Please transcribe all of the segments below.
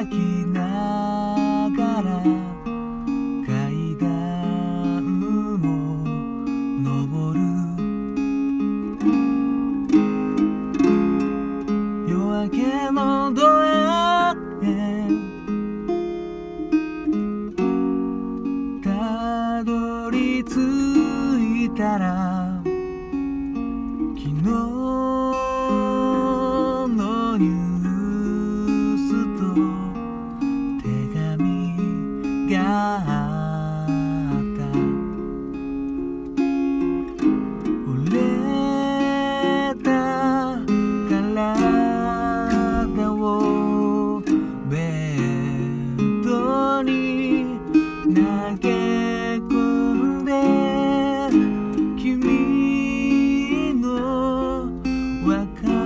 泣きながら階段を登る。夜明けのドアへたどり着いたら akan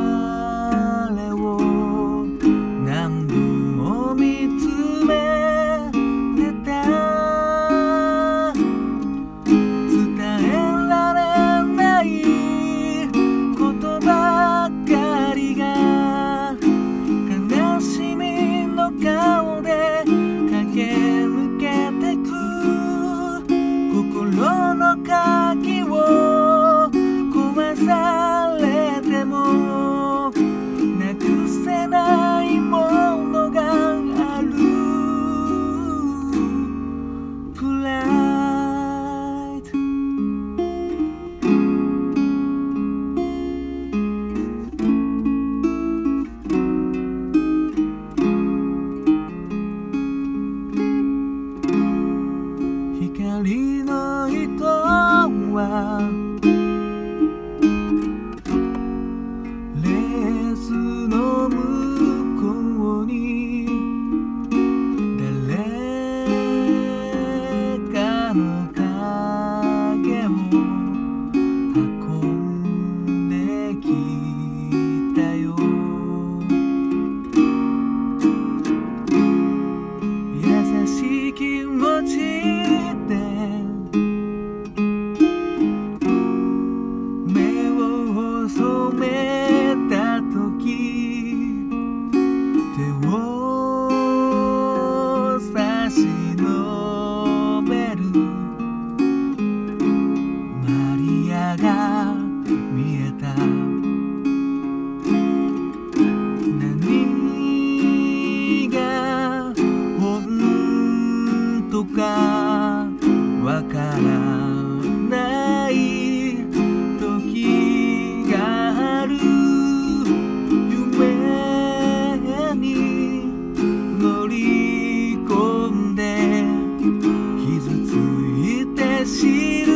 からない時がある夢に乗り込んで傷ついて知る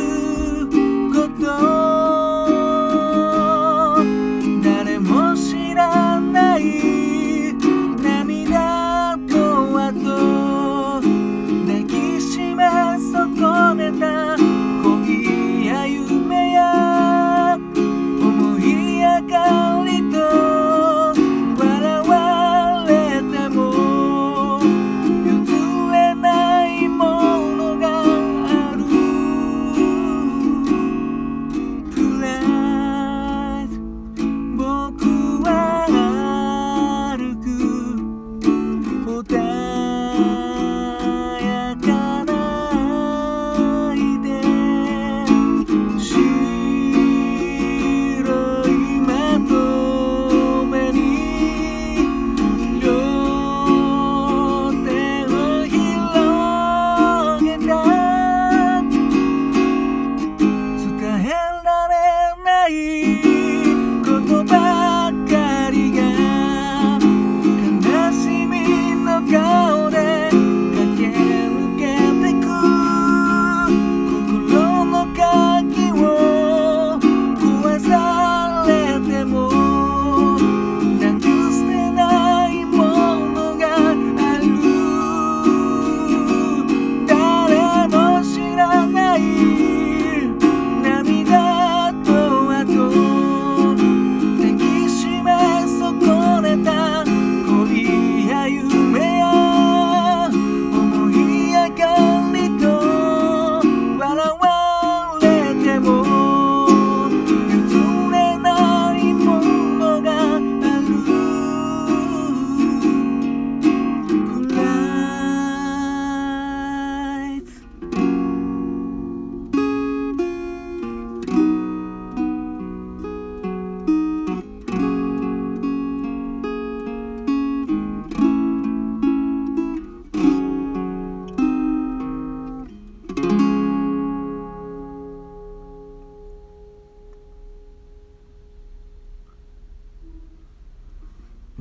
こと tempo.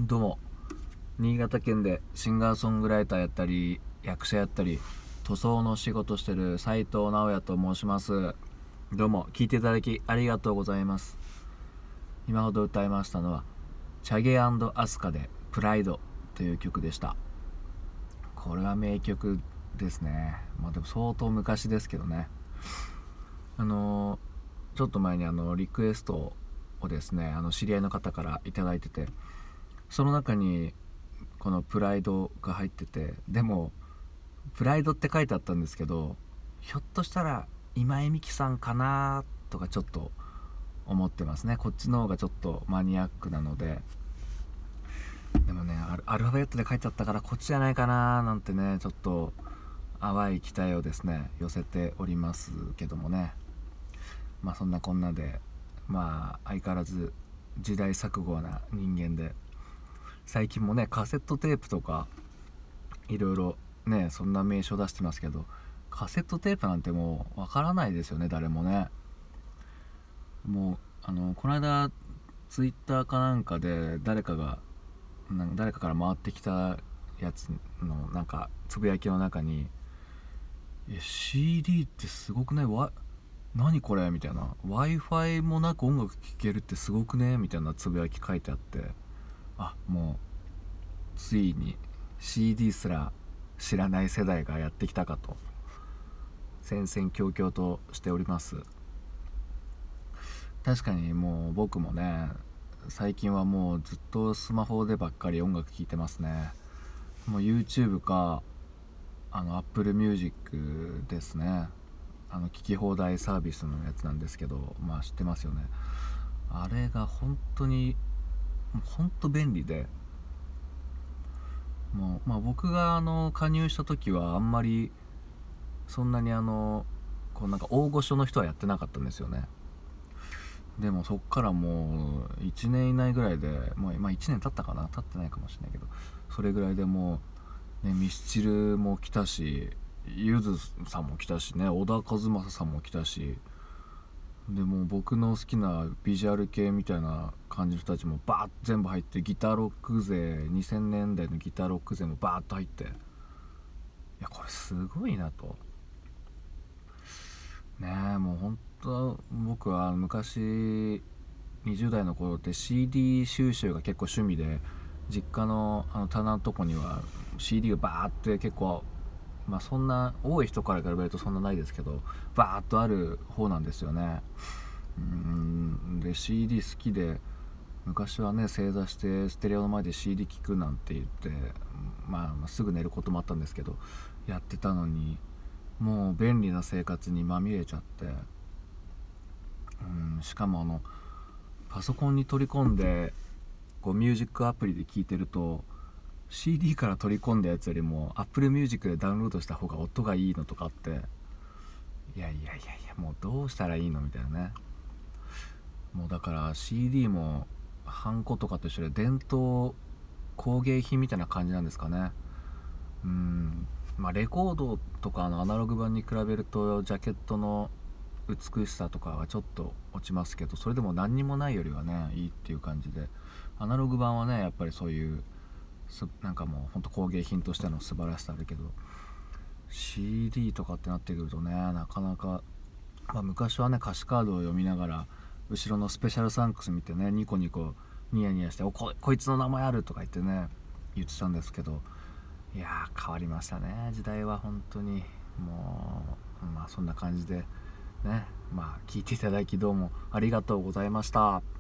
どうも。新潟県でシンガーソングライターやったり役者やったり塗装の仕事してる斉藤直也と申します。どうも聞いていただきありがとうございます。今ほど歌いましたのはチャゲアスカで「プライド」という曲でした。これは名曲ですね。まあでも相当昔ですけどね。あのちょっと前にあのリクエストをですねあの知り合いの方から頂いててその中にこの「プライド」が入っててでも「プライド」って書いてあったんですけどひょっとしたら今井美樹さんかなとかちょっと思ってますね。こっちの方がちょっとマニアックなので。でもねアルファベットで書いてあったからこっちじゃないかななんてねちょっと淡い期待をですね寄せておりますけどもね。まあそんなこんなでまあ相変わらず時代錯誤な人間で最近もねカセットテープとかいろいろねそんな名称出してますけどカセットテープなんてもうわからないですよね誰もねもうあのこの間ツイッターかなんかで誰かが誰かから回ってきたやつのなんかつぶやきの中に「CD ってすごくないわ何これ?」みたいな「w i f i もなく音楽聴けるってすごくね?」みたいなつぶやき書いてあってあもうついに CD すら知らない世代がやってきたかと。戦々恐々としております。確かにもう僕もね最近はもうずっとスマホでばっかり音楽聴いてますね。もう YouTube かあの Apple Music ですね。あの聞き放題サービスのやつなんですけどまあ知ってますよね。あれが本当にほんと便利で。もう、まあ、僕があの加入した時はあんまりそんなにあのこうなんか大御所の人はやってなかったんですよね。でもそっからもう1年以内ぐらいでもう、まあ、1年経ったかな？経ってないかもしれないけどそれぐらいでもう、ね、ミスチルも来たしゆずさんも来たしね小田和正さんも来たしでも僕の好きなビジュアル系みたいな感じの人たちもバーッ全部入ってギターロック勢2000年代のギターロック勢もバーッと入っていやこれすごいなと。ねえもう本当僕は昔20代の頃って CD 収集が結構趣味で実家のあの棚のとこには CD がバーって結構まあそんな多い人から比べるとそんなないですけどバーッとある方なんですよね。うん。で CD 好きで昔はね正座してステレオの前で CD 聴くなんて言って、まあ、すぐ寝ることもあったんですけどやってたのにもう便利な生活にまみれちゃって。うん。しかもあのパソコンに取り込んでこうミュージックアプリで聴いてると CD から取り込んだやつよりも Apple Music でダウンロードした方が音がいいのとかあっていやいやいやいやもうどうしたらいいのみたいなね。もうだから CD もハンコとかと一緒で伝統工芸品みたいな感じなんですかね。うん。まあレコードとかのアナログ版に比べるとジャケットの美しさとかはちょっと落ちますけどそれでも何にもないよりはねいいっていう感じで。アナログ版はねやっぱりそういうなんかもうほんと工芸品としての素晴らしさあるけど CD とかってなってくるとねなかなか、まあ、昔はね歌詞カードを読みながら後ろのスペシャルサンクス見てねニコニコニヤニヤして「おここいつの名前ある」とか言ってね言ってたんですけどいやー変わりましたね時代は本当にもうまあそんな感じでねまあ聞いていただきどうもありがとうございました。